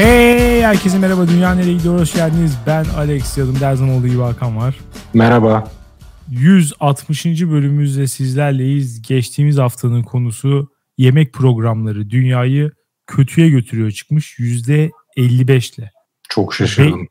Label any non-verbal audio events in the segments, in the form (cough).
Hey herkese merhaba Dünya Nereye Gidiyor hoş geldiniz. Ben Alex yanımda her zaman olduğu gibi Hakan var. Merhaba. 160. bölümümüzde sizlerleyiz. Geçtiğimiz haftanın konusu yemek programları dünyayı kötüye götürüyor çıkmış %55 ile. Çok şaşırdım. Be-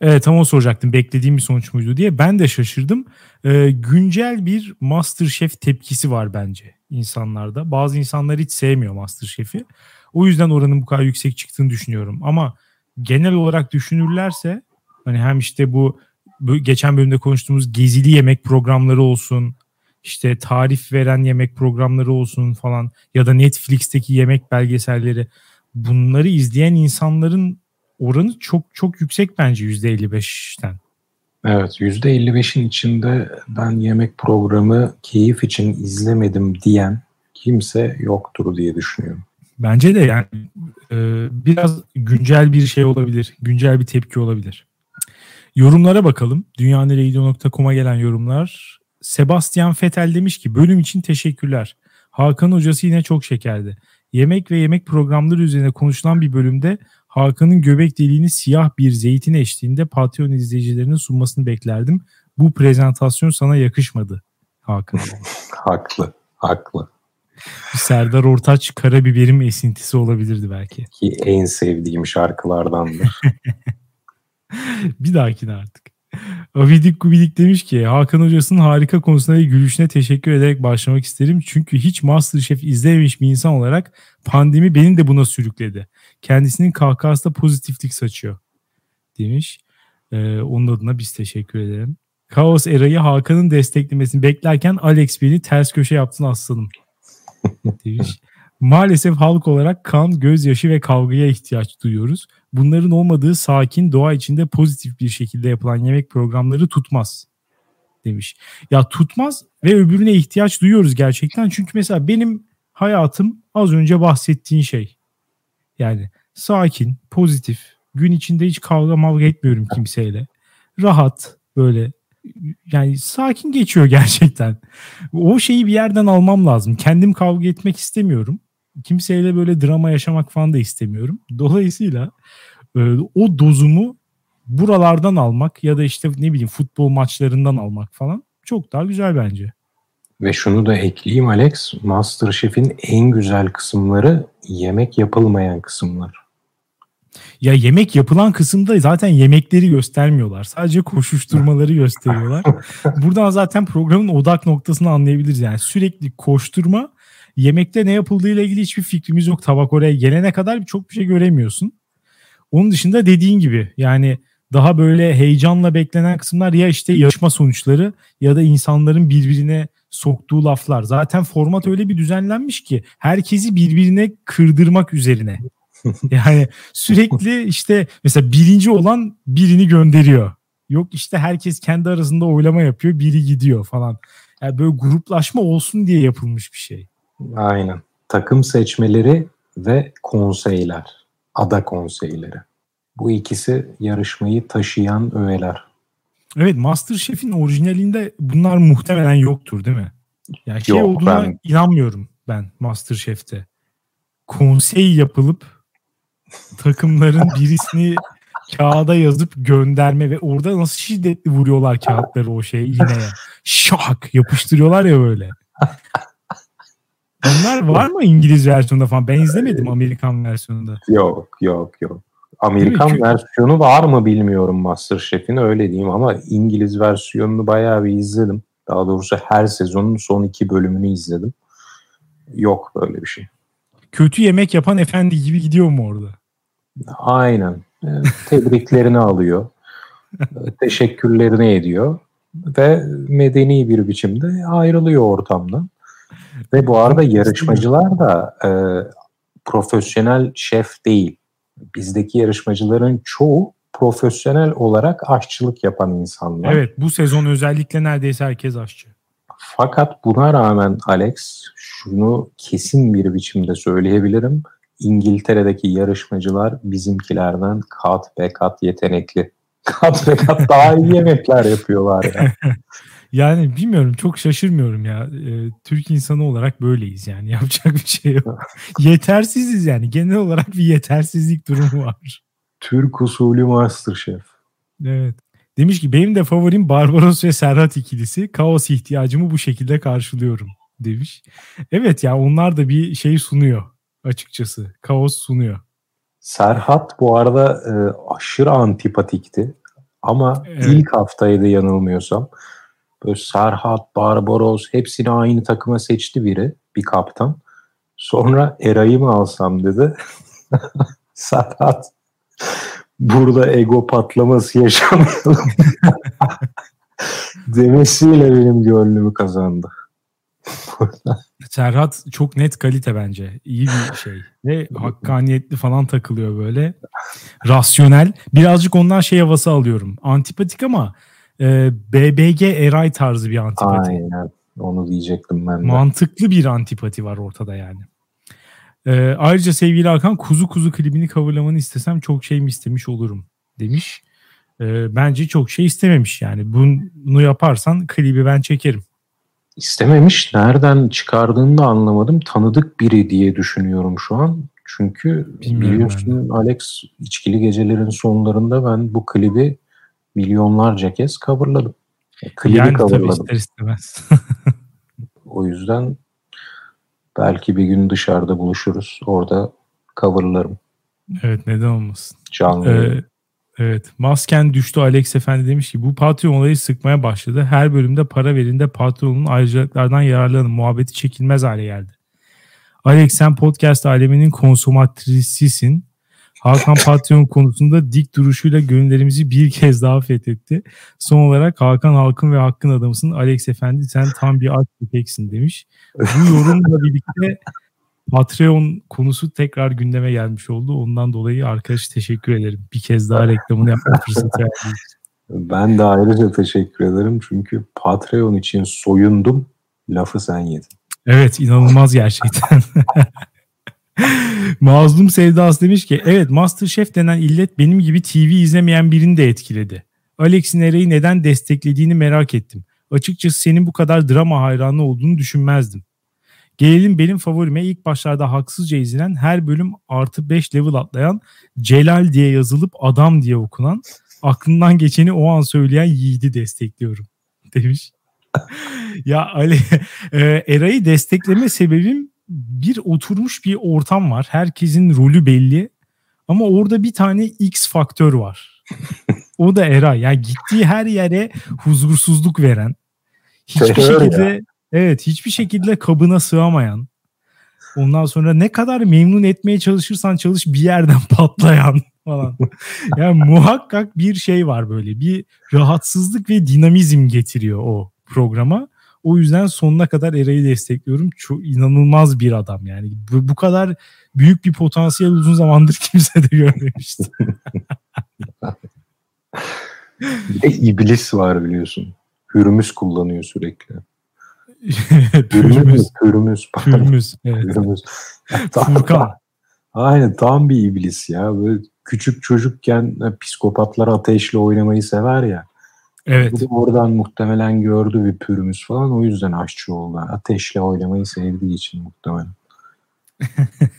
evet tam o soracaktım beklediğim bir sonuç muydu diye. Ben de şaşırdım. Ee, güncel bir Masterchef tepkisi var bence insanlarda. Bazı insanlar hiç sevmiyor Masterchef'i. O yüzden oranın bu kadar yüksek çıktığını düşünüyorum. Ama genel olarak düşünürlerse hani hem işte bu, geçen bölümde konuştuğumuz gezili yemek programları olsun, işte tarif veren yemek programları olsun falan ya da Netflix'teki yemek belgeselleri bunları izleyen insanların oranı çok çok yüksek bence %55'ten. Evet %55'in içinde ben yemek programı keyif için izlemedim diyen kimse yoktur diye düşünüyorum. Bence de yani e, biraz güncel bir şey olabilir. Güncel bir tepki olabilir. Yorumlara bakalım. Dünyaneregidiyor.com'a gelen yorumlar. Sebastian Fetel demiş ki bölüm için teşekkürler. Hakan hocası yine çok şekerdi. Yemek ve yemek programları üzerine konuşulan bir bölümde Hakan'ın göbek deliğini siyah bir zeytin eşliğinde Patreon izleyicilerinin sunmasını beklerdim. Bu prezentasyon sana yakışmadı Hakan. (laughs) haklı, haklı. (laughs) Serdar Ortaç Karabiberim esintisi olabilirdi belki. Ki en sevdiğim şarkılardandır. (laughs) bir dahakine artık. Avidik Gubidik demiş ki Hakan hocasının harika konusuna ve gülüşüne teşekkür ederek başlamak isterim. Çünkü hiç Masterchef izlememiş bir insan olarak pandemi beni de buna sürükledi. Kendisinin kahkahası da pozitiflik saçıyor demiş. Ee, onun adına biz teşekkür ederim. Kaos Era'yı Hakan'ın desteklemesini beklerken Alex beni ters köşe yaptın aslanım demiş. Maalesef halk olarak kan, gözyaşı ve kavgaya ihtiyaç duyuyoruz. Bunların olmadığı sakin, doğa içinde pozitif bir şekilde yapılan yemek programları tutmaz demiş. Ya tutmaz ve öbürüne ihtiyaç duyuyoruz gerçekten. Çünkü mesela benim hayatım az önce bahsettiğin şey. Yani sakin, pozitif, gün içinde hiç kavga mavga etmiyorum kimseyle. Rahat, böyle yani sakin geçiyor (laughs) gerçekten. O şeyi bir yerden almam lazım. Kendim kavga etmek istemiyorum. Kimseyle böyle drama yaşamak falan da istemiyorum. Dolayısıyla e, o dozumu buralardan almak ya da işte ne bileyim futbol maçlarından almak falan çok daha güzel bence. Ve şunu da ekleyeyim Alex, Masterchef'in en güzel kısımları yemek yapılmayan kısımlar. Ya yemek yapılan kısımda zaten yemekleri göstermiyorlar. Sadece koşuşturmaları gösteriyorlar. (laughs) Buradan zaten programın odak noktasını anlayabiliriz. Yani sürekli koşturma, yemekte ne yapıldığıyla ilgili hiçbir fikrimiz yok. Tabak oraya gelene kadar çok bir şey göremiyorsun. Onun dışında dediğin gibi yani daha böyle heyecanla beklenen kısımlar ya işte yarışma sonuçları ya da insanların birbirine soktuğu laflar. Zaten format öyle bir düzenlenmiş ki herkesi birbirine kırdırmak üzerine. (laughs) yani sürekli işte mesela birinci olan birini gönderiyor. Yok işte herkes kendi arasında oylama yapıyor, biri gidiyor falan. Yani böyle gruplaşma olsun diye yapılmış bir şey. Aynen. Takım seçmeleri ve konseyler. Ada konseyleri. Bu ikisi yarışmayı taşıyan öğeler. Evet Masterchef'in orijinalinde bunlar muhtemelen yoktur değil mi? Yani şey Yok, olduğuna ben... inanmıyorum ben Masterchef'te. Konsey yapılıp takımların birisini kağıda yazıp gönderme ve orada nasıl şiddetli vuruyorlar kağıtları o şeye iğneye. Şak yapıştırıyorlar ya böyle. Onlar var mı İngiliz versiyonunda falan? Ben izlemedim Amerikan versiyonunda. Yok yok yok. Amerikan versiyonu var mı bilmiyorum Masterchef'in öyle diyeyim ama İngiliz versiyonunu bayağı bir izledim. Daha doğrusu her sezonun son iki bölümünü izledim. Yok böyle bir şey. Kötü yemek yapan efendi gibi gidiyor mu orada? Aynen. Ee, (laughs) tebriklerini alıyor. Teşekkürlerini ediyor. Ve medeni bir biçimde ayrılıyor ortamdan. Ve bu arada yarışmacılar da e, profesyonel şef değil. Bizdeki yarışmacıların çoğu profesyonel olarak aşçılık yapan insanlar. Evet bu sezon özellikle neredeyse herkes aşçı. Fakat buna rağmen Alex şunu kesin bir biçimde söyleyebilirim. İngiltere'deki yarışmacılar bizimkilerden kat be kat yetenekli. (laughs) kat ve kat daha iyi yemekler yapıyorlar ya. (laughs) Yani bilmiyorum çok şaşırmıyorum ya. Ee, Türk insanı olarak böyleyiz yani (laughs) yapacak bir şey yok. Yetersiziz yani genel olarak bir yetersizlik durumu var. Türk usulü Masterchef. Evet. Demiş ki benim de favorim Barbaros ve Serhat ikilisi. Kaos ihtiyacımı bu şekilde karşılıyorum demiş. Evet ya onlar da bir şey sunuyor açıkçası. Kaos sunuyor. Serhat bu arada e, aşırı antipatikti. Ama evet. ilk haftaydı yanılmıyorsam. Böyle Serhat, Barbaros hepsini aynı takıma seçti biri. Bir kaptan. Sonra Eray'ı mı alsam dedi. (laughs) Serhat burada ego patlaması yaşamayalım (laughs) demesiyle benim gönlümü kazandı. (laughs) Serhat çok net kalite bence. İyi bir şey. Ve hakkaniyetli falan takılıyor böyle. Rasyonel. Birazcık ondan şey havası alıyorum. Antipatik ama e, BBG Eray tarzı bir antipati. Aynen. Onu diyecektim ben de. Mantıklı bir antipati var ortada yani. E, ayrıca sevgili Hakan kuzu kuzu klibini coverlamanı istesem çok şey mi istemiş olurum demiş. E, bence çok şey istememiş yani. Bunu yaparsan klibi ben çekerim. İstememiş. Nereden çıkardığını da anlamadım. Tanıdık biri diye düşünüyorum şu an. Çünkü Bilmiyorum biliyorsun yani. Alex içkili gecelerin sonlarında ben bu klibi milyonlarca kez coverladım. Klibi yani coverladım. tabii ister istemez. (laughs) o yüzden belki bir gün dışarıda buluşuruz. Orada coverlarım. Evet neden olmasın. Canlı. Ee, Evet. Masken düştü Alex Efendi demiş ki bu Patreon olayı sıkmaya başladı. Her bölümde para verin de Patreon'un ayrıcalıklardan yararlanın. Muhabbeti çekilmez hale geldi. Alex sen podcast aleminin konsumatrisisin. Hakan (coughs) Patreon konusunda dik duruşuyla gönüllerimizi bir kez daha fethetti. Son olarak Hakan halkın ve hakkın adamısın. Alex Efendi sen tam bir aç köpeksin demiş. Bu yorumla birlikte Patreon konusu tekrar gündeme gelmiş oldu. Ondan dolayı arkadaş teşekkür ederim. Bir kez daha reklamını yapma fırsatı verdiğiniz Ben de ayrıca teşekkür ederim. Çünkü Patreon için soyundum. Lafı sen yedin. Evet inanılmaz gerçekten. (laughs) Mazlum Sevdası demiş ki evet Masterchef denen illet benim gibi TV izlemeyen birini de etkiledi. Alex'in Eray'ı neden desteklediğini merak ettim. Açıkçası senin bu kadar drama hayranı olduğunu düşünmezdim. Gelelim benim favorime ilk başlarda haksızca izlenen her bölüm artı 5 level atlayan Celal diye yazılıp adam diye okunan aklından geçeni o an söyleyen Yiğit'i destekliyorum (laughs) demiş. ya Ali (laughs) e, Eray'ı destekleme sebebim bir oturmuş bir ortam var. Herkesin rolü belli. Ama orada bir tane X faktör var. o da Eray. Yani gittiği her yere huzursuzluk veren. Hiçbir şekilde ya. Evet hiçbir şekilde kabına sığamayan. Ondan sonra ne kadar memnun etmeye çalışırsan çalış bir yerden (laughs) patlayan falan. yani muhakkak bir şey var böyle. Bir rahatsızlık ve dinamizm getiriyor o programa. O yüzden sonuna kadar Eray'ı destekliyorum. Çok inanılmaz bir adam yani. Bu, bu kadar büyük bir potansiyel uzun zamandır (laughs) kimse de görmemişti. (laughs) bir de iblis var biliyorsun. Hürmüz kullanıyor sürekli. Pürmüz. Pürmüz. Pürmüz. Evet. Pürmüz. (laughs) Furkan. Aynen tam bir iblis ya. Böyle küçük çocukken psikopatlar ateşle oynamayı sever ya. Evet. Bu oradan muhtemelen gördü bir pürmüz falan. O yüzden aşçı oldu. Ateşle oynamayı sevdiği için muhtemelen. (laughs)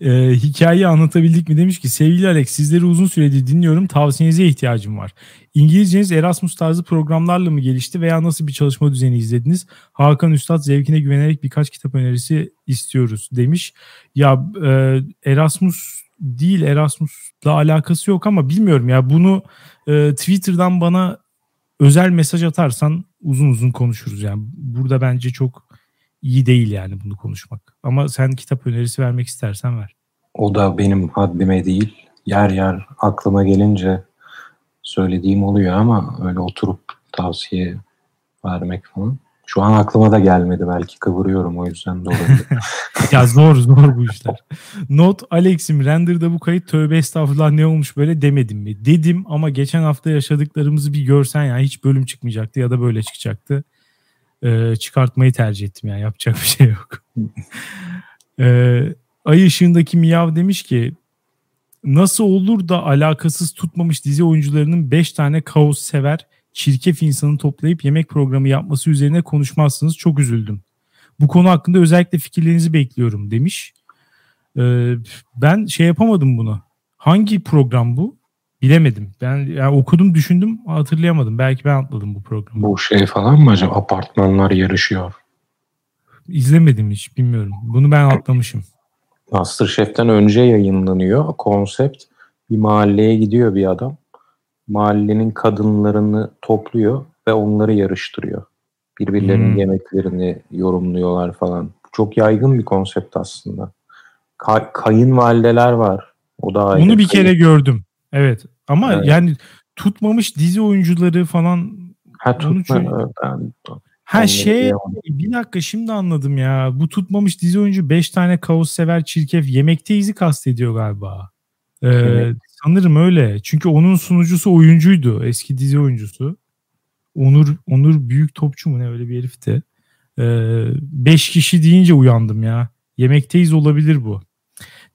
e, hikayeyi anlatabildik mi demiş ki sevgili Alex sizleri uzun süredir dinliyorum tavsiyenize ihtiyacım var. İngilizceniz Erasmus tarzı programlarla mı gelişti veya nasıl bir çalışma düzeni izlediniz? Hakan Üstad zevkine güvenerek birkaç kitap önerisi istiyoruz demiş. Ya e, Erasmus değil Erasmus'la alakası yok ama bilmiyorum ya bunu e, Twitter'dan bana özel mesaj atarsan uzun uzun konuşuruz yani. Burada bence çok iyi değil yani bunu konuşmak. Ama sen kitap önerisi vermek istersen ver. O da benim haddime değil. Yer yer aklıma gelince söylediğim oluyor ama öyle oturup tavsiye vermek falan. Şu an aklıma da gelmedi belki kıvırıyorum o yüzden de (laughs) ya zor zor bu işler. Not Alex'im render'da bu kayıt tövbe estağfurullah ne olmuş böyle demedim mi? Dedim ama geçen hafta yaşadıklarımızı bir görsen ya hiç bölüm çıkmayacaktı ya da böyle çıkacaktı e, çıkartmayı tercih ettim yani yapacak bir şey yok. e, Ay ışığındaki Miyav demiş ki Nasıl olur da alakasız tutmamış dizi oyuncularının 5 tane kaos sever, çirkef insanı toplayıp yemek programı yapması üzerine konuşmazsınız. Çok üzüldüm. Bu konu hakkında özellikle fikirlerinizi bekliyorum demiş. Ee, ben şey yapamadım bunu. Hangi program bu? Bilemedim. Ben yani okudum düşündüm hatırlayamadım. Belki ben atladım bu programı. Bu şey falan mı acaba? Apartmanlar yarışıyor. İzlemedim hiç bilmiyorum. Bunu ben atlamışım. Masterchef'ten önce yayınlanıyor. Konsept bir mahalleye gidiyor bir adam. Mahallenin kadınlarını topluyor ve onları yarıştırıyor. Birbirlerinin hmm. yemeklerini yorumluyorlar falan. Çok yaygın bir konsept aslında. Ka- kayınvalideler var. O da ayrı. Bunu bir kere gördüm. Evet. Ama evet. yani tutmamış dizi oyuncuları falan ha, tutma, çünkü... ben, Ha şey bir dakika şimdi anladım ya. Bu tutmamış dizi oyuncu 5 tane kaos sever çirkef yemekteyiz'i kastediyor galiba. Ee, evet. Sanırım öyle. Çünkü onun sunucusu oyuncuydu. Eski dizi oyuncusu. Onur Onur büyük topçu mu ne öyle bir herifti. 5 ee, kişi deyince uyandım ya. Yemekteyiz olabilir bu.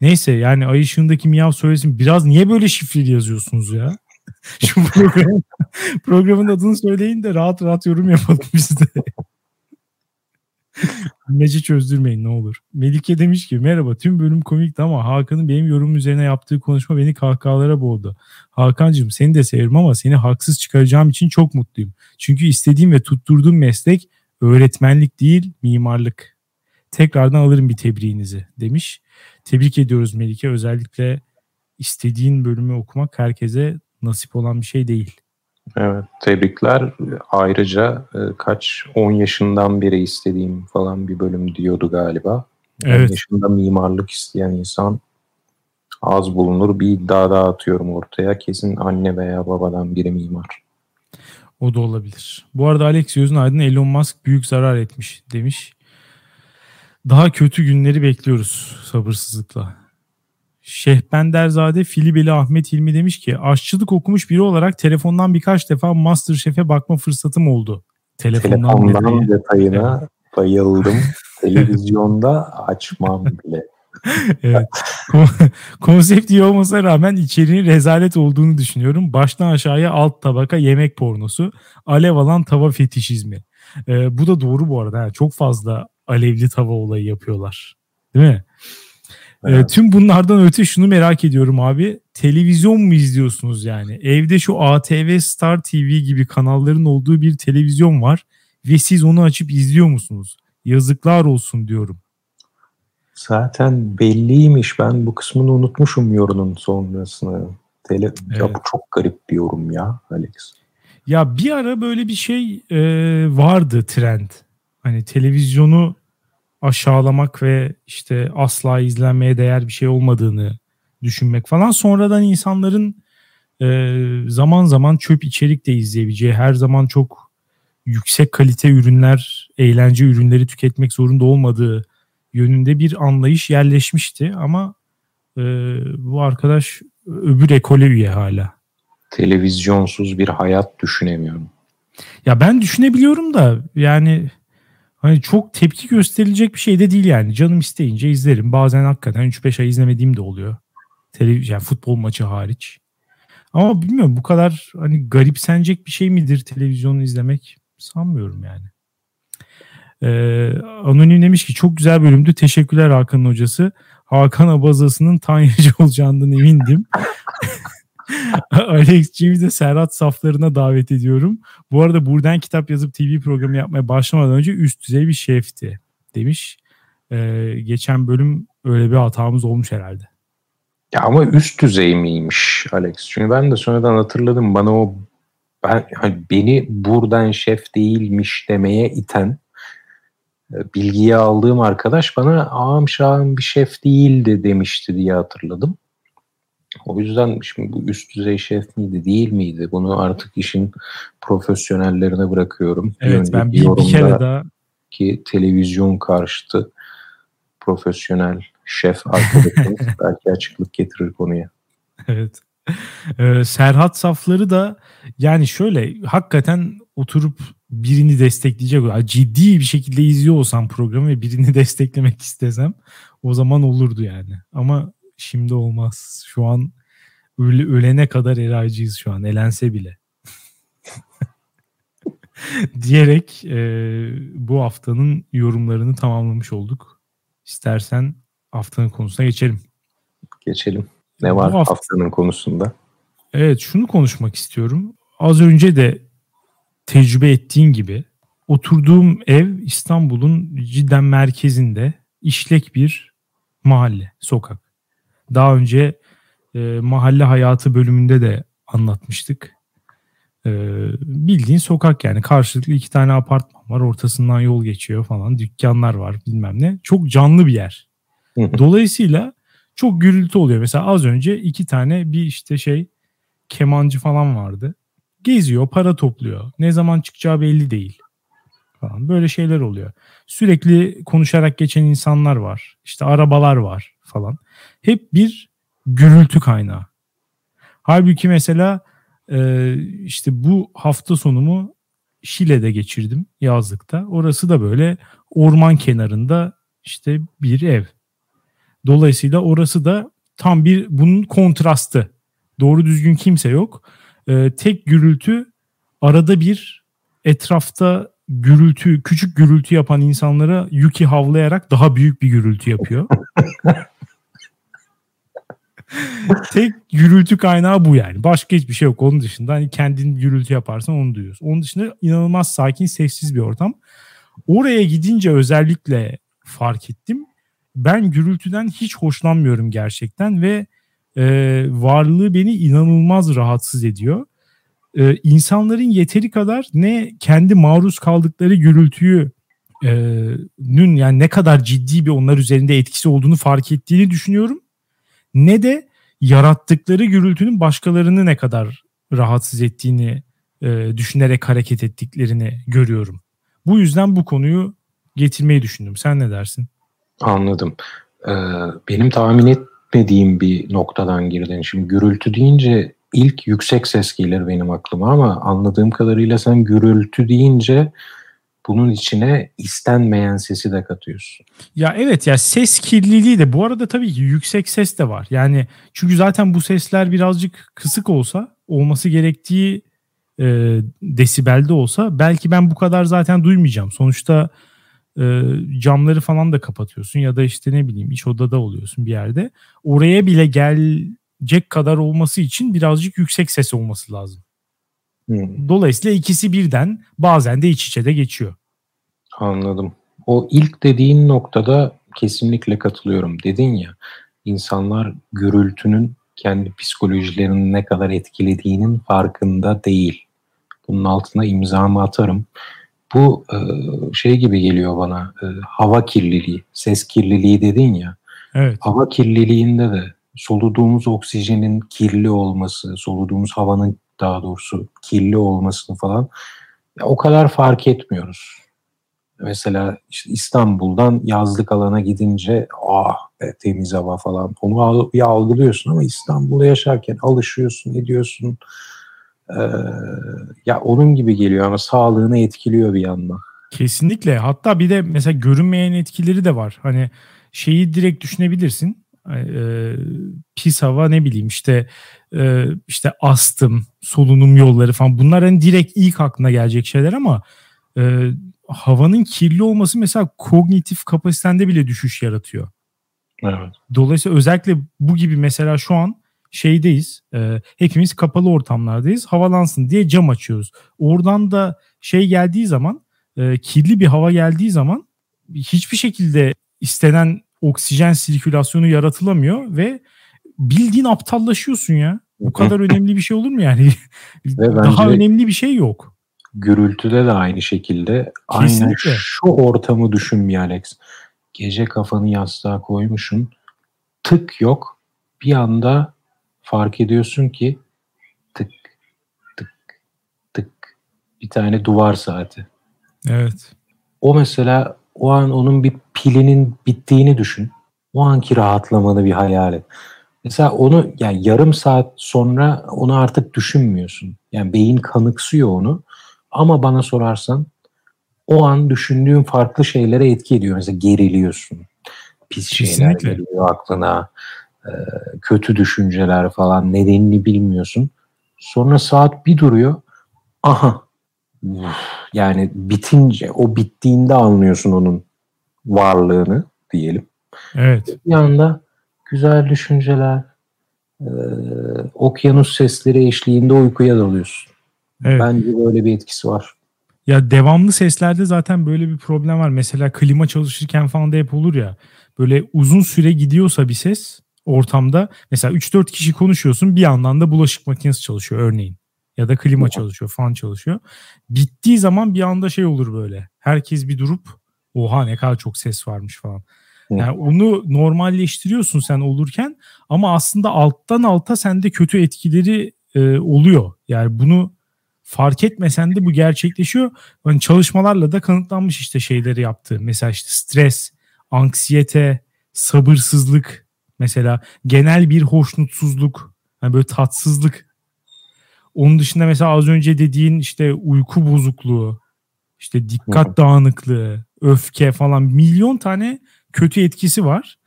Neyse yani ay ışığındaki miyav söylesin. Biraz niye böyle şifreli yazıyorsunuz ya? (laughs) Şu program, (laughs) programın adını söyleyin de rahat rahat yorum yapalım biz de. (laughs) Bilmece çözdürmeyin ne olur. Melike demiş ki merhaba tüm bölüm komikti ama Hakan'ın benim yorumum üzerine yaptığı konuşma beni kahkahalara boğdu. Hakan'cığım seni de seviyorum ama seni haksız çıkaracağım için çok mutluyum. Çünkü istediğim ve tutturduğum meslek öğretmenlik değil mimarlık. Tekrardan alırım bir tebriğinizi demiş. Tebrik ediyoruz Melike. Özellikle istediğin bölümü okumak herkese nasip olan bir şey değil. Evet, tebrikler. Ayrıca e, kaç 10 yaşından beri istediğim falan bir bölüm diyordu galiba. Evet. 10 yaşında mimarlık isteyen insan az bulunur. Bir iddia daha atıyorum ortaya. Kesin anne veya babadan biri mimar. O da olabilir. Bu arada Alex Aydın Elon Musk büyük zarar etmiş demiş. Daha kötü günleri bekliyoruz sabırsızlıkla. Şehbenderzade Filibeli Ahmet Hilmi demiş ki aşçılık okumuş biri olarak telefondan birkaç defa Masterchef'e bakma fırsatım oldu. Telefondan, Telefondan detayına evet. bayıldım. (laughs) Televizyonda açmam bile. (laughs) evet. Konsept iyi olmasına rağmen içeriğin rezalet olduğunu düşünüyorum. Baştan aşağıya alt tabaka yemek pornosu. Alev alan tava fetişizmi. Ee, bu da doğru bu arada. Çok fazla alevli tava olayı yapıyorlar. Değil mi? Ee, evet. E, tüm bunlardan öte şunu merak ediyorum abi. Televizyon mu izliyorsunuz yani? Evde şu ATV Star TV gibi kanalların olduğu bir televizyon var ve siz onu açıp izliyor musunuz? Yazıklar olsun diyorum. Zaten belliymiş. Ben bu kısmını unutmuşum yorunun sonrasını. Tele evet. Ya bu çok garip bir yorum ya Alex. Ya bir ara böyle bir şey e, vardı trend. Hani televizyonu aşağılamak ve işte asla izlenmeye değer bir şey olmadığını düşünmek falan. Sonradan insanların e, zaman zaman çöp içerik de izleyebileceği, her zaman çok yüksek kalite ürünler, eğlence ürünleri tüketmek zorunda olmadığı yönünde bir anlayış yerleşmişti ama e, bu arkadaş öbür ekole üye hala. Televizyonsuz bir hayat düşünemiyorum. Ya ben düşünebiliyorum da yani hani çok tepki gösterilecek bir şey de değil yani. Canım isteyince izlerim. Bazen hakikaten 3-5 ay izlemediğim de oluyor. Televizyon yani futbol maçı hariç. Ama bilmiyorum bu kadar hani garipsenecek bir şey midir televizyonu izlemek? Sanmıyorum yani. Ee, Anonim demiş ki çok güzel bölümdü. Teşekkürler Hakan'ın hocası. Hakan Abazası'nın tanyacı olacağından emindim. (laughs) (laughs) Alex James'i de Serhat saflarına davet ediyorum. Bu arada buradan kitap yazıp TV programı yapmaya başlamadan önce üst düzey bir şefti demiş. Ee, geçen bölüm öyle bir hatamız olmuş herhalde. Ya ama üst düzey miymiş Alex? Çünkü ben de sonradan hatırladım bana o ben hani beni buradan şef değilmiş demeye iten e, bilgiyi aldığım arkadaş bana ağam şahım bir şef değildi demişti diye hatırladım. O yüzden şimdi bu üst düzey şef miydi değil miydi? Bunu artık işin profesyonellerine bırakıyorum. Evet bir ben bir, bir kere daha ki televizyon karşıtı profesyonel şef arkadaşımız (laughs) belki açıklık getirir konuya. Evet. Ee, Serhat safları da yani şöyle hakikaten oturup birini destekleyecek ciddi bir şekilde izliyor olsam programı ve birini (laughs) desteklemek istesem o zaman olurdu yani. Ama şimdi olmaz. Şu an öle, ölene kadar eraycıyız şu an elense bile. (laughs) Diyerek e, bu haftanın yorumlarını tamamlamış olduk. İstersen haftanın konusuna geçelim. Geçelim. Ne var hafta, haftanın konusunda? Evet şunu konuşmak istiyorum. Az önce de tecrübe ettiğin gibi oturduğum ev İstanbul'un cidden merkezinde işlek bir mahalle, sokak. Daha önce e, mahalle hayatı bölümünde de anlatmıştık. E, bildiğin sokak yani karşılıklı iki tane apartman var ortasından yol geçiyor falan dükkanlar var bilmem ne. Çok canlı bir yer. Dolayısıyla çok gürültü oluyor. Mesela az önce iki tane bir işte şey kemancı falan vardı. Geziyor, para topluyor. Ne zaman çıkacağı belli değil. Falan. Böyle şeyler oluyor. Sürekli konuşarak geçen insanlar var. İşte arabalar var falan. Hep bir gürültü kaynağı. Halbuki mesela e, işte bu hafta sonumu Şile'de geçirdim yazlıkta. Orası da böyle orman kenarında işte bir ev. Dolayısıyla orası da tam bir bunun kontrastı. Doğru düzgün kimse yok. Ee, tek gürültü arada bir etrafta gürültü, küçük gürültü yapan insanlara Yuki havlayarak daha büyük bir gürültü yapıyor. (laughs) Tek gürültü kaynağı bu yani. Başka hiçbir şey yok. Onun dışında hani kendin gürültü yaparsan onu duyuyorsun. Onun dışında inanılmaz sakin, sessiz bir ortam. Oraya gidince özellikle fark ettim ben gürültüden hiç hoşlanmıyorum gerçekten ve e, varlığı beni inanılmaz rahatsız ediyor. E, insanların yeteri kadar ne kendi maruz kaldıkları gürültüyü e, nün yani ne kadar ciddi bir onlar üzerinde etkisi olduğunu fark ettiğini düşünüyorum. Ne de yarattıkları gürültünün başkalarını ne kadar rahatsız ettiğini e, düşünerek hareket ettiklerini görüyorum. Bu yüzden bu konuyu getirmeyi düşündüm. Sen ne dersin? Anladım. Ee, benim tahmin etmediğim bir noktadan girdin. Şimdi gürültü deyince ilk yüksek ses gelir benim aklıma ama anladığım kadarıyla sen gürültü deyince bunun içine istenmeyen sesi de katıyorsun. Ya evet ya ses kirliliği de bu arada tabii ki yüksek ses de var. Yani çünkü zaten bu sesler birazcık kısık olsa olması gerektiği e, desibelde olsa belki ben bu kadar zaten duymayacağım. Sonuçta e, camları falan da kapatıyorsun ya da işte ne bileyim iç odada oluyorsun bir yerde. Oraya bile gelecek kadar olması için birazcık yüksek ses olması lazım. Hmm. Dolayısıyla ikisi birden bazen de iç içe de geçiyor. Anladım. O ilk dediğin noktada kesinlikle katılıyorum. Dedin ya insanlar gürültünün kendi psikolojilerini ne kadar etkilediğinin farkında değil. Bunun altına imzamı atarım. Bu e, şey gibi geliyor bana e, hava kirliliği, ses kirliliği dedin ya. Evet. Hava kirliliğinde de soluduğumuz oksijenin kirli olması, soluduğumuz havanın daha doğrusu kirli olmasını falan ya, o kadar fark etmiyoruz. Mesela işte İstanbul'dan yazlık alana gidince ah be, temiz hava falan onu bir algılıyorsun ama İstanbul'da yaşarken alışıyorsun, ediyorsun. Ee, ya onun gibi geliyor ama sağlığını etkiliyor bir yandan. Kesinlikle. Hatta bir de mesela görünmeyen etkileri de var. Hani şeyi direkt düşünebilirsin. E, pis hava ne bileyim işte e, işte astım, solunum yolları falan bunlar hani direkt ilk aklına gelecek şeyler ama e, havanın kirli olması mesela kognitif kapasitende bile düşüş yaratıyor. Evet. Dolayısıyla özellikle bu gibi mesela şu an şeydeyiz. E, hepimiz kapalı ortamlardayız. Havalansın diye cam açıyoruz. Oradan da şey geldiği zaman e, kirli bir hava geldiği zaman hiçbir şekilde istenen oksijen sirkülasyonu yaratılamıyor ve bildiğin aptallaşıyorsun ya. Bu kadar önemli bir şey olur mu yani? (laughs) Daha önemli bir şey yok. Gürültüde de aynı şekilde. Kesinlikle. Aynen şu ortamı düşün bir Alex. Gece kafanı yastığa koymuşsun. Tık yok. Bir anda fark ediyorsun ki tık tık tık bir tane duvar saati. Evet. O mesela o an onun bir pilinin bittiğini düşün. O anki rahatlamanı bir hayal et. Mesela onu yani yarım saat sonra onu artık düşünmüyorsun. Yani beyin kanıksıyor onu. Ama bana sorarsan o an düşündüğün farklı şeylere etki ediyor. Mesela geriliyorsun. Pis Kesinlikle. şeyler geliyor aklına e, kötü düşünceler falan nedenini bilmiyorsun. Sonra saat bir duruyor. Aha yani bitince o bittiğinde anlıyorsun onun varlığını diyelim. Evet. Bir anda güzel düşünceler, e, okyanus sesleri eşliğinde uykuya dalıyorsun. Evet. Bence böyle bir etkisi var. Ya devamlı seslerde zaten böyle bir problem var. Mesela klima çalışırken falan da hep olur ya. Böyle uzun süre gidiyorsa bir ses ortamda mesela 3-4 kişi konuşuyorsun bir yandan da bulaşık makinesi çalışıyor örneğin. Ya da klima çalışıyor, fan çalışıyor. Bittiği zaman bir anda şey olur böyle. Herkes bir durup oha ne kadar çok ses varmış falan. Yani onu normalleştiriyorsun sen olurken ama aslında alttan alta sende kötü etkileri e, oluyor. Yani bunu fark etmesen de bu gerçekleşiyor. Yani çalışmalarla da kanıtlanmış işte şeyleri yaptığı. Mesela işte stres, anksiyete, sabırsızlık mesela genel bir hoşnutsuzluk, yani böyle tatsızlık. Onun dışında mesela az önce dediğin işte uyku bozukluğu, işte dikkat dağınıklığı, öfke falan milyon tane kötü etkisi var.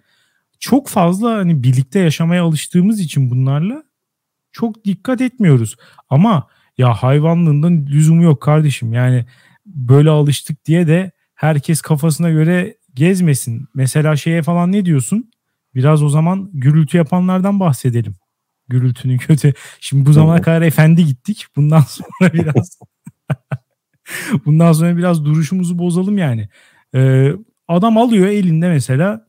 Çok fazla hani birlikte yaşamaya alıştığımız için bunlarla çok dikkat etmiyoruz. Ama ya hayvanlığından lüzumu yok kardeşim. Yani böyle alıştık diye de herkes kafasına göre gezmesin. Mesela şeye falan ne diyorsun? Biraz o zaman gürültü yapanlardan bahsedelim. Gürültünün kötü. Şimdi bu zamana kadar efendi gittik. Bundan (laughs) sonra biraz bundan sonra biraz duruşumuzu bozalım yani. Ee, adam alıyor elinde mesela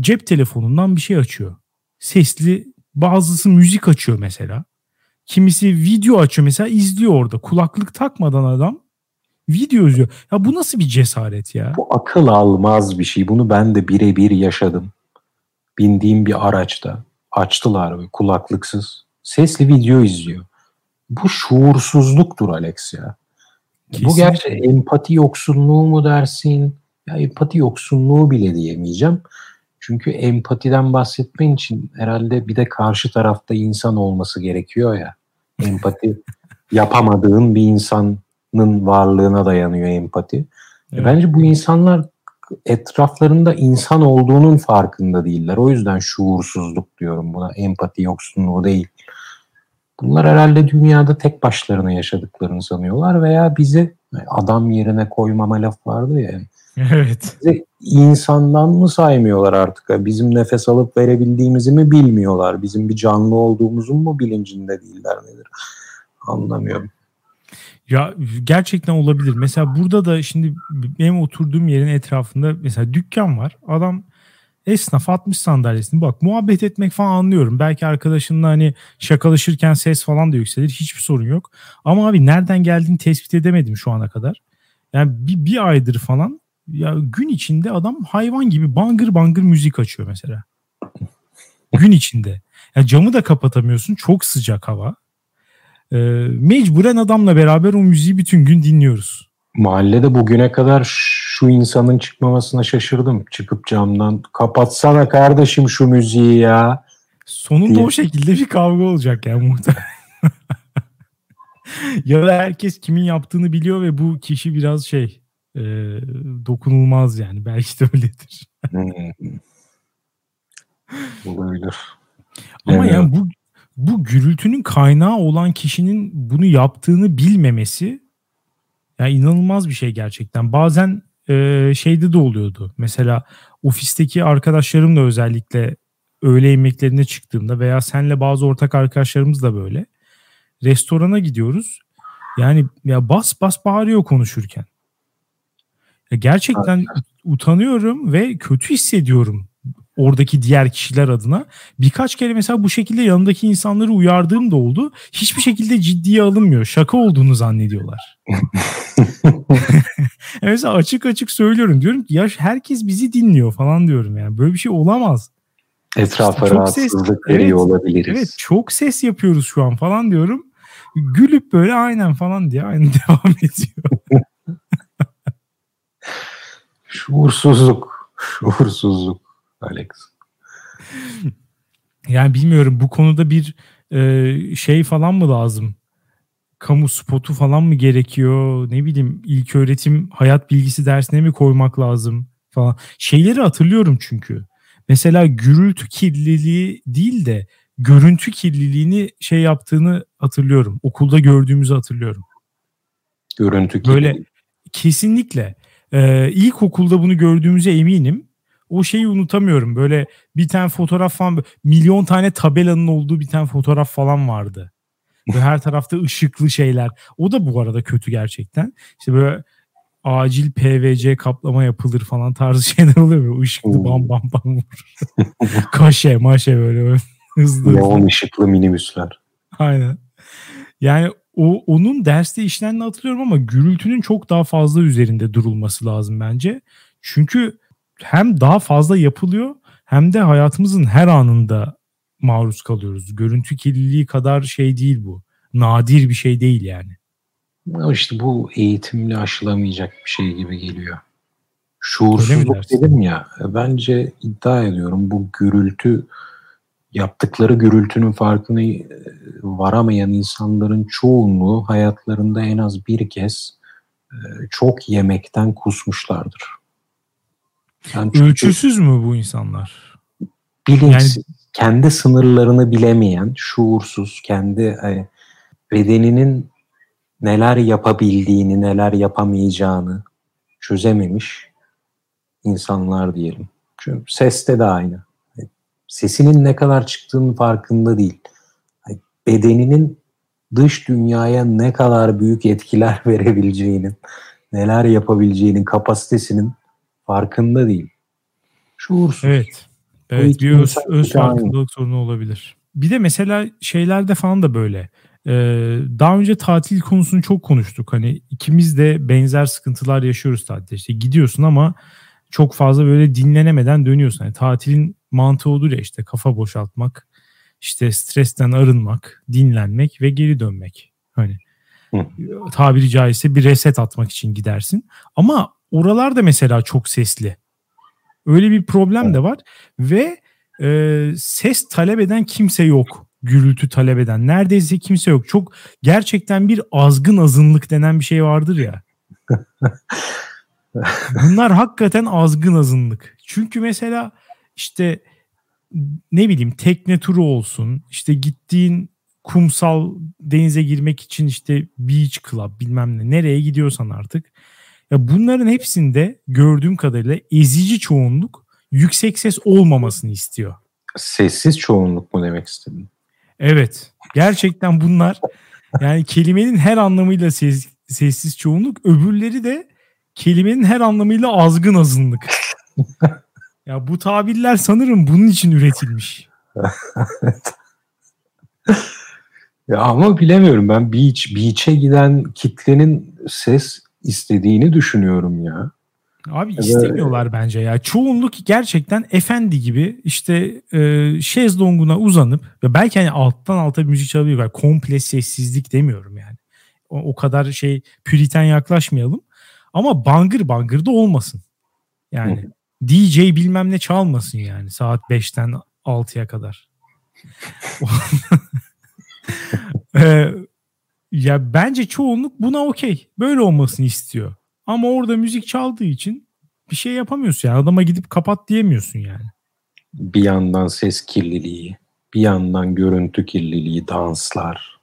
cep telefonundan bir şey açıyor. Sesli bazısı müzik açıyor mesela. Kimisi video açıyor mesela izliyor orada. Kulaklık takmadan adam video izliyor. Ya bu nasıl bir cesaret ya? Bu akıl almaz bir şey. Bunu ben de birebir yaşadım. Bindiğim bir araçta açtılar kulaklıksız. Sesli video izliyor. Bu şuursuzluktur Alex ya. Kesinlikle. Bu gerçi empati yoksunluğu mu dersin? Ya empati yoksunluğu bile diyemeyeceğim. Çünkü empatiden bahsetmen için herhalde bir de karşı tarafta insan olması gerekiyor ya. Empati (laughs) yapamadığın bir insanın varlığına dayanıyor empati. Evet. Bence bu insanlar etraflarında insan olduğunun farkında değiller. O yüzden şuursuzluk diyorum buna. Empati yoksunluğu değil. Bunlar herhalde dünyada tek başlarına yaşadıklarını sanıyorlar veya bizi adam yerine koymama laf vardı ya. Evet. Bizi insandan mı saymıyorlar artık? Bizim nefes alıp verebildiğimizi mi bilmiyorlar? Bizim bir canlı olduğumuzun mu bilincinde değiller nedir? Anlamıyorum. Ya gerçekten olabilir. Mesela burada da şimdi benim oturduğum yerin etrafında mesela dükkan var. Adam esnaf atmış sandalyesini. Bak muhabbet etmek falan anlıyorum. Belki arkadaşınla hani şakalaşırken ses falan da yükselir. Hiçbir sorun yok. Ama abi nereden geldiğini tespit edemedim şu ana kadar. Yani bir, bir aydır falan ya gün içinde adam hayvan gibi bangır bangır müzik açıyor mesela. gün içinde. Ya camı da kapatamıyorsun. Çok sıcak hava. Ee, mecburen adamla beraber o müziği bütün gün dinliyoruz. Mahallede bugüne kadar şu insanın çıkmamasına şaşırdım. Çıkıp camdan kapatsana kardeşim şu müziği ya. Sonunda diye. o şekilde bir kavga olacak yani muhtemelen. (laughs) ya da herkes kimin yaptığını biliyor ve bu kişi biraz şey e, dokunulmaz yani. Belki de öyledir. Hmm. Olabilir. Ama yani, yani bu bu gürültünün kaynağı olan kişinin bunu yaptığını bilmemesi yani inanılmaz bir şey gerçekten. Bazen e, şeyde de oluyordu. Mesela ofisteki arkadaşlarımla özellikle öğle yemeklerine çıktığımda veya senle bazı ortak arkadaşlarımız da böyle. Restorana gidiyoruz. Yani ya bas bas bağırıyor konuşurken. Ya gerçekten utanıyorum ve kötü hissediyorum oradaki diğer kişiler adına. Birkaç kere mesela bu şekilde yanındaki insanları uyardığım da oldu. Hiçbir şekilde ciddiye alınmıyor. Şaka olduğunu zannediyorlar. (laughs) (laughs) mesela açık açık söylüyorum. Diyorum ki ya herkes bizi dinliyor falan diyorum yani. Böyle bir şey olamaz. Etrafa işte rahatsızlık veriyor evet, olabiliriz. Evet çok ses yapıyoruz şu an falan diyorum. Gülüp böyle aynen falan diye aynı (laughs) devam ediyor. Şuursuzluk. Şuursuzluk. Alex. Yani bilmiyorum bu konuda bir e, şey falan mı lazım? Kamu spotu falan mı gerekiyor? Ne bileyim ilk öğretim hayat bilgisi dersine mi koymak lazım falan. Şeyleri hatırlıyorum çünkü. mesela gürültü kirliliği değil de görüntü kirliliğini şey yaptığını hatırlıyorum. Okulda gördüğümüzü hatırlıyorum. Görüntü kirliliği. Böyle kesinlikle. Ee, ilkokulda bunu gördüğümüze eminim. O şeyi unutamıyorum. Böyle bir tane fotoğraf falan milyon tane tabelanın olduğu bir tane fotoğraf falan vardı. Ve her tarafta ışıklı şeyler. O da bu arada kötü gerçekten. İşte böyle acil PVC kaplama yapılır falan tarzı (laughs) şeyler oluyor böyle ışıklı bam bam bam vurur. (laughs) Kaşe maşe böyle, böyle (laughs) hızlı. Neon ışıklı minibüsler. Aynen. Yani o onun derste işlendiğini hatırlıyorum ama gürültünün çok daha fazla üzerinde durulması lazım bence. Çünkü hem daha fazla yapılıyor hem de hayatımızın her anında maruz kalıyoruz. Görüntü kirliliği kadar şey değil bu. Nadir bir şey değil yani. İşte bu eğitimle aşılamayacak bir şey gibi geliyor. Şuursuzluk dedim ya. Bence iddia ediyorum bu gürültü yaptıkları gürültünün farkını e, varamayan insanların çoğunluğu hayatlarında en az bir kez e, çok yemekten kusmuşlardır. Yani Ölçüsüz mü bu insanlar? Bilinçsiz, yani... kendi sınırlarını bilemeyen, şuursuz, kendi e, bedeninin neler yapabildiğini, neler yapamayacağını çözememiş insanlar diyelim. Çünkü seste de aynı. Sesinin ne kadar çıktığının farkında değil. Bedeninin dış dünyaya ne kadar büyük etkiler (laughs) verebileceğinin, neler yapabileceğinin kapasitesinin farkında değil. Şuursuz. Evet. Evet bir öz, öz farkındalık sorunu olabilir. Bir de mesela şeylerde falan da böyle. Ee, daha önce tatil konusunu çok konuştuk. Hani ikimiz de benzer sıkıntılar yaşıyoruz tatilde. İşte gidiyorsun ama çok fazla böyle dinlenemeden dönüyorsun. Yani tatilin mantığı odur ya işte kafa boşaltmak, işte stresten arınmak, dinlenmek ve geri dönmek. Hani Hı. tabiri caizse bir reset atmak için gidersin. Ama oralar da mesela çok sesli. Öyle bir problem de var ve e, ses talep eden kimse yok. Gürültü talep eden. Neredeyse kimse yok. Çok gerçekten bir azgın azınlık denen bir şey vardır ya. (laughs) Bunlar hakikaten azgın azınlık. Çünkü mesela işte ne bileyim tekne turu olsun. işte gittiğin kumsal denize girmek için işte beach club bilmem ne nereye gidiyorsan artık. Ya bunların hepsinde gördüğüm kadarıyla ezici çoğunluk yüksek ses olmamasını istiyor. Sessiz çoğunluk mu demek istedin? Evet. Gerçekten bunlar yani kelimenin her anlamıyla ses, sessiz çoğunluk öbürleri de kelimenin her anlamıyla azgın azınlık. (laughs) ya bu tabirler sanırım bunun için üretilmiş. (laughs) ya ama bilemiyorum ben beach beach'e giden kitlenin ses istediğini düşünüyorum ya. Abi istemiyorlar bence ya. Çoğunluk gerçekten efendi gibi işte e, şezlonguna uzanıp ve belki hani alttan alta bir müzik çalabilir. Yani komple sessizlik demiyorum yani. O, o kadar şey püriten yaklaşmayalım. Ama bangır bangır da olmasın. Yani Hı. DJ bilmem ne çalmasın yani saat 5'ten 6'ya kadar. ee, (laughs) (laughs) ya bence çoğunluk buna okey. Böyle olmasını istiyor. Ama orada müzik çaldığı için bir şey yapamıyorsun yani. Adama gidip kapat diyemiyorsun yani. Bir yandan ses kirliliği, bir yandan görüntü kirliliği, danslar,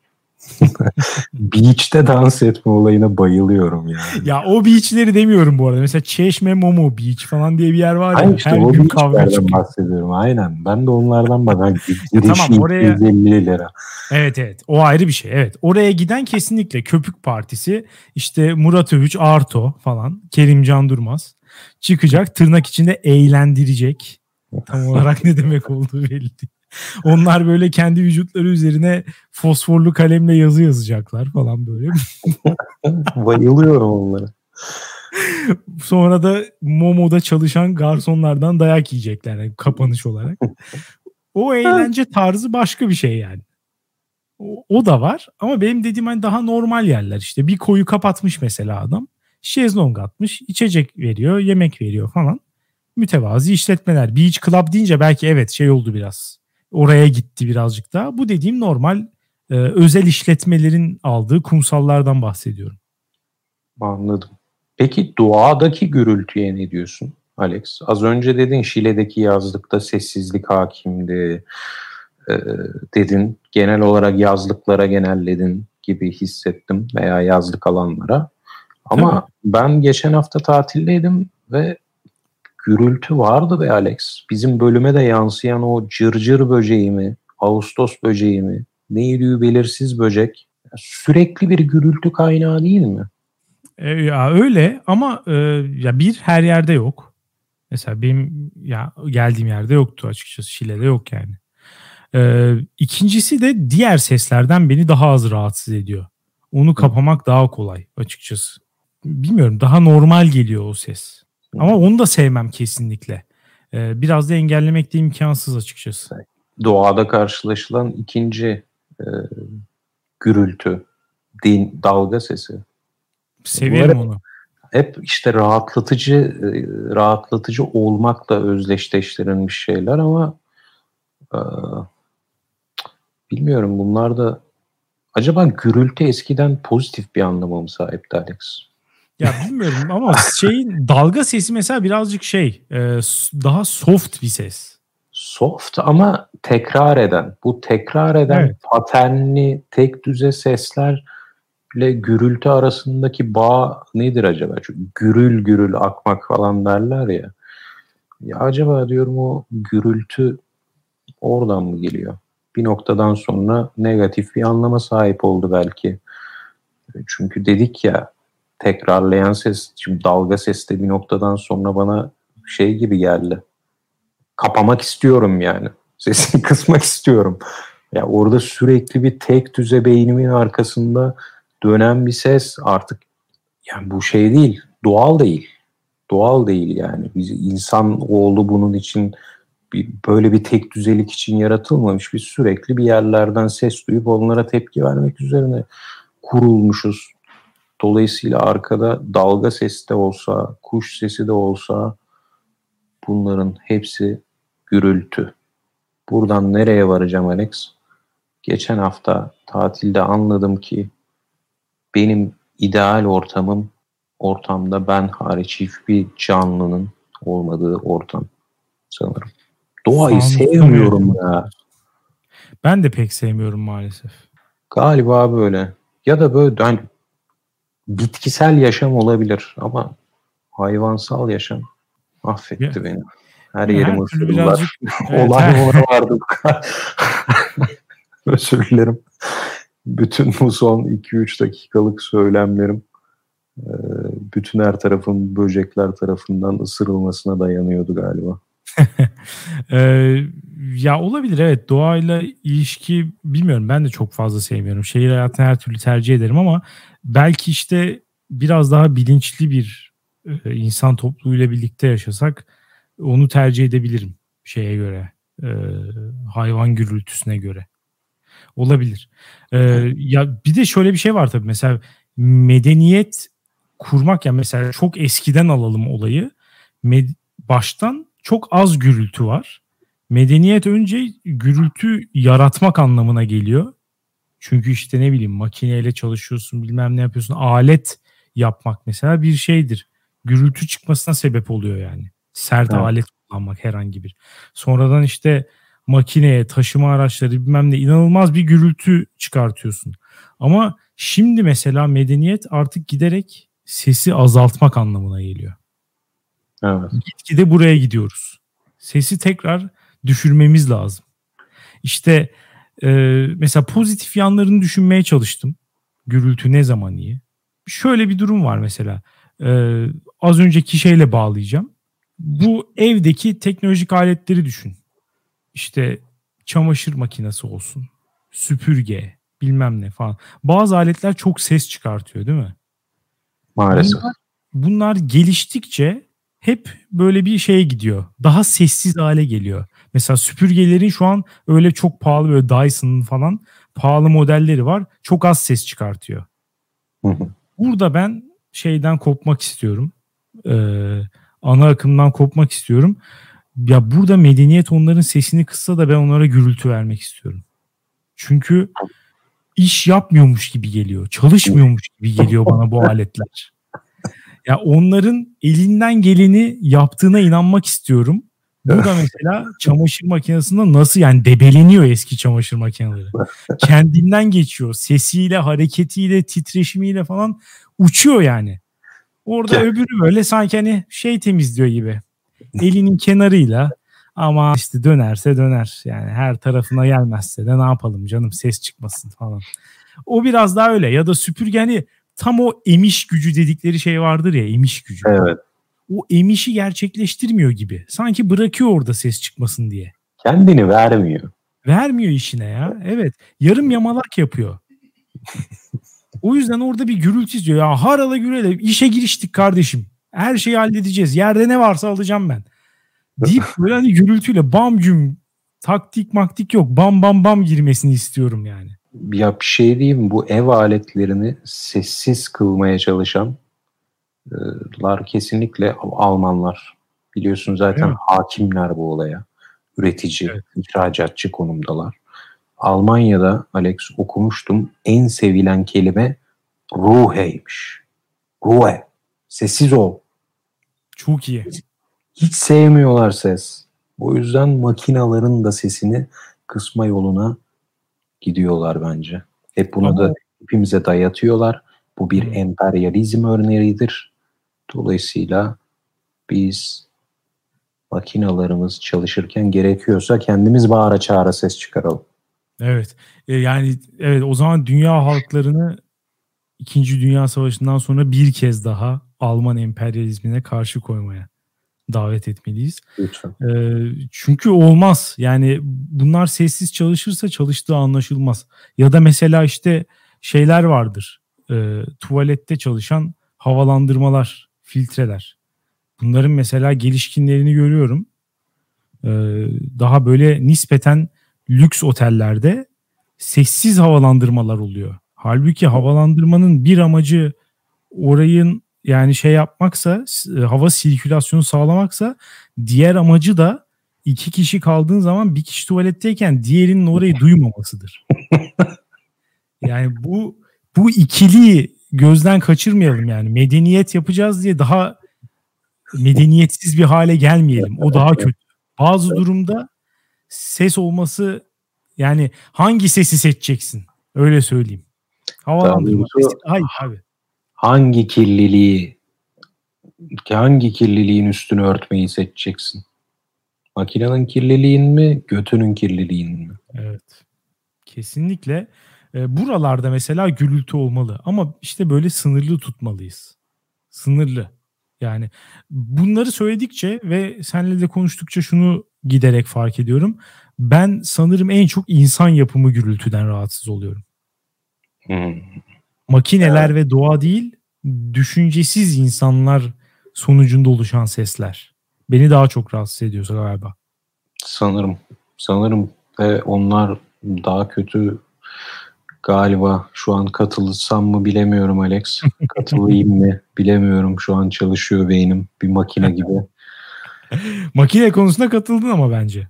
(laughs) Beach'te dans etme olayına bayılıyorum yani. Ya o beachleri demiyorum bu arada. Mesela Çeşme Momo Beach falan diye bir yer var ya. Aynen işte her o gün kavga bahsediyorum. Aynen. Ben de onlardan bak. tamam oraya... lira. Evet evet. O ayrı bir şey. Evet. Oraya giden kesinlikle Köpük Partisi işte Murat Övüç, Arto falan. Kerimcan Durmaz. Çıkacak tırnak içinde eğlendirecek. Tam olarak ne demek olduğu belli değil. (laughs) Onlar böyle kendi vücutları üzerine fosforlu kalemle yazı yazacaklar falan böyle. (laughs) Bayılıyorum onlara. (laughs) Sonra da Momo'da çalışan garsonlardan dayak yiyecekler yani kapanış olarak. O eğlence tarzı başka bir şey yani. O, o da var ama benim dediğim hani daha normal yerler işte bir koyu kapatmış mesela adam. Şezlong atmış, içecek veriyor, yemek veriyor falan. Mütevazi işletmeler. Beach Club deyince belki evet şey oldu biraz oraya gitti birazcık daha. Bu dediğim normal e, özel işletmelerin aldığı kumsallardan bahsediyorum. Anladım. Peki doğadaki gürültüye ne diyorsun? Alex. Az önce dedin Şile'deki yazlıkta sessizlik hakimdi e, dedin. Genel olarak yazlıklara genelledin gibi hissettim veya yazlık alanlara. Ama ben geçen hafta tatildeydim ve gürültü vardı be Alex. Bizim bölüme de yansıyan o cırcır böceği mi, Ağustos böceği mi, neydi belirsiz böcek. Sürekli bir gürültü kaynağı değil mi? E, ya öyle ama e, ya bir her yerde yok. Mesela benim ya geldiğim yerde yoktu açıkçası. Şile'de yok yani. E, ikincisi de diğer seslerden beni daha az rahatsız ediyor. Onu kapamak daha kolay açıkçası. Bilmiyorum daha normal geliyor o ses. Ama onu da sevmem kesinlikle. E, biraz da engellemek de imkansız açıkçası. Doğada karşılaşılan ikinci e, gürültü, din, dalga sesi. Severim onu. Hep işte rahatlatıcı e, rahatlatıcı olmakla özdeşleştirilmiş şeyler ama e, bilmiyorum bunlar da acaba gürültü eskiden pozitif bir anlama mı sahipti Alex? Ya bilmiyorum ama şeyin dalga sesi mesela birazcık şey e, daha soft bir ses. Soft ama tekrar eden. Bu tekrar eden evet. paternli tek düze sesler ile gürültü arasındaki bağ nedir acaba? Çünkü gürül gürül akmak falan derler ya. Ya acaba diyorum o gürültü oradan mı geliyor? Bir noktadan sonra negatif bir anlama sahip oldu belki. Çünkü dedik ya tekrarlayan ses, şimdi dalga ses de bir noktadan sonra bana şey gibi geldi. Kapamak istiyorum yani. (laughs) Sesini kısmak istiyorum. Ya orada sürekli bir tek düze beynimin arkasında dönen bir ses artık yani bu şey değil, doğal değil. Doğal değil yani. Biz insan oğlu bunun için bir, böyle bir tek düzelik için yaratılmamış. Biz sürekli bir yerlerden ses duyup onlara tepki vermek üzerine kurulmuşuz. Dolayısıyla arkada dalga sesi de olsa, kuş sesi de olsa bunların hepsi gürültü. Buradan nereye varacağım Alex? Geçen hafta tatilde anladım ki benim ideal ortamım ortamda ben hariç hiçbir canlının olmadığı ortam sanırım. Doğayı sevmiyorum ya. Ben de pek sevmiyorum maalesef. Galiba böyle. Ya da böyle yani bitkisel yaşam olabilir ama hayvansal yaşam affetti ya. beni. Her yerim ısırırlar. (laughs) Olay ona vardı. (laughs) Özür dilerim bütün bu son 2-3 dakikalık söylemlerim bütün her tarafın böcekler tarafından ısırılmasına dayanıyordu galiba. (laughs) ee, ya olabilir evet doğayla ilişki bilmiyorum ben de çok fazla sevmiyorum. Şehir hayatını her türlü tercih ederim ama belki işte biraz daha bilinçli bir e, insan topluluğuyla birlikte yaşasak onu tercih edebilirim şeye göre e, hayvan gürültüsüne göre. Olabilir. Ee, ya bir de şöyle bir şey var tabii mesela medeniyet kurmak ya yani mesela çok eskiden alalım olayı. Med- baştan çok az gürültü var. Medeniyet önce gürültü yaratmak anlamına geliyor. Çünkü işte ne bileyim makineyle çalışıyorsun bilmem ne yapıyorsun. Alet yapmak mesela bir şeydir. Gürültü çıkmasına sebep oluyor yani. Sert evet. alet kullanmak herhangi bir. Sonradan işte makineye, taşıma araçları bilmem ne inanılmaz bir gürültü çıkartıyorsun. Ama şimdi mesela medeniyet artık giderek sesi azaltmak anlamına geliyor. Evet. Gitgide buraya gidiyoruz. Sesi tekrar düşürmemiz lazım. İşte e, mesela pozitif yanlarını düşünmeye çalıştım. Gürültü ne zaman iyi? Şöyle bir durum var mesela. E, az önceki şeyle bağlayacağım. Bu evdeki teknolojik aletleri düşün işte çamaşır makinesi olsun, süpürge, bilmem ne falan. Bazı aletler çok ses çıkartıyor değil mi? Maalesef. Bunlar, bunlar geliştikçe hep böyle bir şeye gidiyor. Daha sessiz hale geliyor. Mesela süpürgelerin şu an öyle çok pahalı böyle Dyson'ın falan pahalı modelleri var. Çok az ses çıkartıyor. Hı hı. Burada ben şeyden kopmak istiyorum. Ee, ana akımdan kopmak istiyorum ya burada medeniyet onların sesini kıssa da ben onlara gürültü vermek istiyorum. Çünkü iş yapmıyormuş gibi geliyor. Çalışmıyormuş gibi geliyor bana bu (laughs) aletler. Ya onların elinden geleni yaptığına inanmak istiyorum. Bu da (laughs) mesela çamaşır makinesinde nasıl yani debeleniyor eski çamaşır makineleri. Kendinden geçiyor. Sesiyle, hareketiyle, titreşimiyle falan uçuyor yani. Orada öbürü böyle sanki hani şey temizliyor gibi. Elinin kenarıyla ama işte dönerse döner. Yani her tarafına gelmezse de ne yapalım canım ses çıkmasın falan. O biraz daha öyle ya da süpürge hani tam o emiş gücü dedikleri şey vardır ya emiş gücü. Evet. O emişi gerçekleştirmiyor gibi. Sanki bırakıyor orada ses çıkmasın diye. Kendini vermiyor. Vermiyor işine ya. Evet. Yarım yamalak yapıyor. o yüzden orada bir gürültü istiyor. Ya harala gürele işe giriştik kardeşim. Her şeyi halledeceğiz. Yerde ne varsa alacağım ben. Deyip (laughs) böyle hani gürültüyle bam güm taktik maktik yok. Bam bam bam girmesini istiyorum yani. Ya bir şey diyeyim bu ev aletlerini sessiz kılmaya çalışanlar kesinlikle Almanlar. Biliyorsun zaten hakimler bu olaya. Üretici, evet. ihracatçı konumdalar. Almanya'da Alex okumuştum en sevilen kelime ruheymiş. Ruhe. Sessiz ol. Çok iyi. Hiç sevmiyorlar ses. O yüzden makinaların da sesini kısma yoluna gidiyorlar bence. Hep bunu da hepimize dayatıyorlar. Bu bir hmm. emperyalizm örneğidir. Dolayısıyla biz makinalarımız çalışırken gerekiyorsa kendimiz bağıra çağıra ses çıkaralım. Evet. E, yani evet o zaman dünya halklarını İkinci Dünya Savaşı'ndan sonra bir kez daha Alman emperyalizmine karşı koymaya davet etmeliyiz. Lütfen. E, çünkü olmaz. Yani bunlar sessiz çalışırsa çalıştığı anlaşılmaz. Ya da mesela işte şeyler vardır. E, tuvalette çalışan havalandırmalar, filtreler. Bunların mesela gelişkinlerini görüyorum. E, daha böyle nispeten lüks otellerde sessiz havalandırmalar oluyor. Halbuki havalandırmanın bir amacı orayın yani şey yapmaksa e, hava sirkülasyonu sağlamaksa diğer amacı da iki kişi kaldığın zaman bir kişi tuvaletteyken diğerinin orayı duymamasıdır. (laughs) yani bu bu ikiliyi gözden kaçırmayalım yani medeniyet yapacağız diye daha medeniyetsiz bir hale gelmeyelim. O daha kötü. Bazı durumda ses olması yani hangi sesi seçeceksin? Öyle söyleyeyim. Havalandırma. Hayır abi hangi kirliliği hangi kirliliğin üstünü örtmeyi seçeceksin? Makinenin kirliliğin mi, götünün kirliliğin mi? Evet. Kesinlikle. E, buralarda mesela gürültü olmalı ama işte böyle sınırlı tutmalıyız. Sınırlı. Yani bunları söyledikçe ve senle de konuştukça şunu giderek fark ediyorum. Ben sanırım en çok insan yapımı gürültüden rahatsız oluyorum. Hmm makineler evet. ve doğa değil düşüncesiz insanlar sonucunda oluşan sesler. Beni daha çok rahatsız ediyor galiba. Sanırım. Sanırım ve onlar daha kötü galiba. Şu an katılsam mı bilemiyorum Alex. (laughs) Katılayım mı bilemiyorum. Şu an çalışıyor beynim bir makine gibi. (laughs) makine konusunda katıldın ama bence.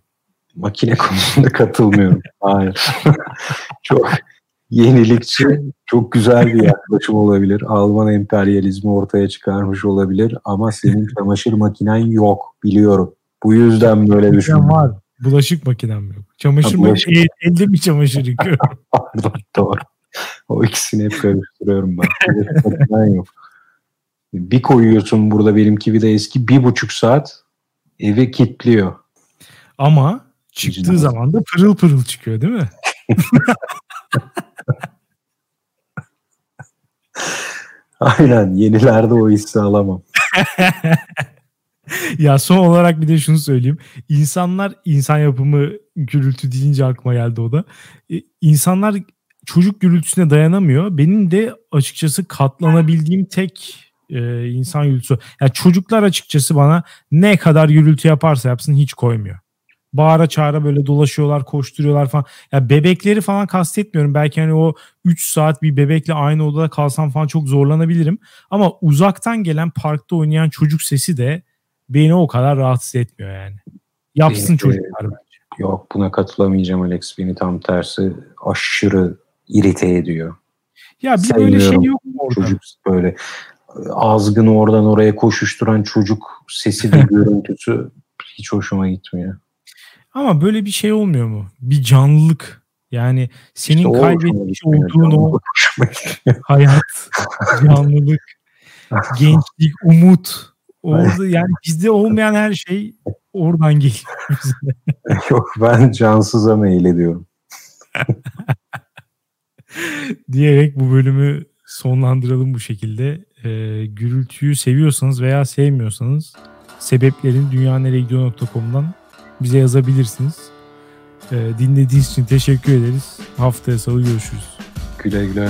Makine konusunda katılmıyorum. Hayır. (laughs) çok yenilikçi, çok güzel bir yaklaşım olabilir. Alman emperyalizmi ortaya çıkarmış olabilir ama senin çamaşır makinen yok biliyorum. Bu yüzden böyle düşünüyorum. var. Bulaşık makinem yok. Çamaşır makinesi el, elde mi çamaşır yıkıyorum? (laughs) Pardon doğru. O ikisini hep karıştırıyorum ben. (laughs) makinen yok. Bir koyuyorsun burada benimki bir de eski bir buçuk saat evi kilitliyor. Ama çıktığı zaman da pırıl pırıl çıkıyor değil mi? (laughs) Aynen yenilerde o hissi alamam. (laughs) ya son olarak bir de şunu söyleyeyim. İnsanlar insan yapımı gürültü deyince aklıma geldi o da. E, insanlar çocuk gürültüsüne dayanamıyor. Benim de açıkçası katlanabildiğim tek e, insan gürültüsü. Yani çocuklar açıkçası bana ne kadar gürültü yaparsa yapsın hiç koymuyor bağıra çağıra böyle dolaşıyorlar, koşturuyorlar falan. Ya bebekleri falan kastetmiyorum. Belki hani o 3 saat bir bebekle aynı odada kalsam falan çok zorlanabilirim. Ama uzaktan gelen parkta oynayan çocuk sesi de beni o kadar rahatsız etmiyor yani. Yapsın beni, çocuklar bence. Yok buna katılamayacağım Alex. Beni tam tersi aşırı irite ediyor. Ya bir Sevmiyorum. böyle şey yok mu orada? Çocuk böyle azgın oradan oraya koşuşturan çocuk sesi de (laughs) görüntüsü hiç hoşuma gitmiyor. Ama böyle bir şey olmuyor mu? Bir canlılık. Yani senin İşte kaybetmiş olduğun o (laughs) hayat, canlılık, (laughs) gençlik, umut. Orada yani bizde olmayan her şey oradan geliyor bize. (laughs) Yok ben cansıza meylediyorum. diyerek bu bölümü sonlandıralım bu şekilde. Ee, gürültüyü seviyorsanız veya sevmiyorsanız sebeplerin dünyaneregidiyor.com'dan bize yazabilirsiniz. Ee, dinlediğiniz için teşekkür ederiz. Haftaya salı görüşürüz. Güle güle.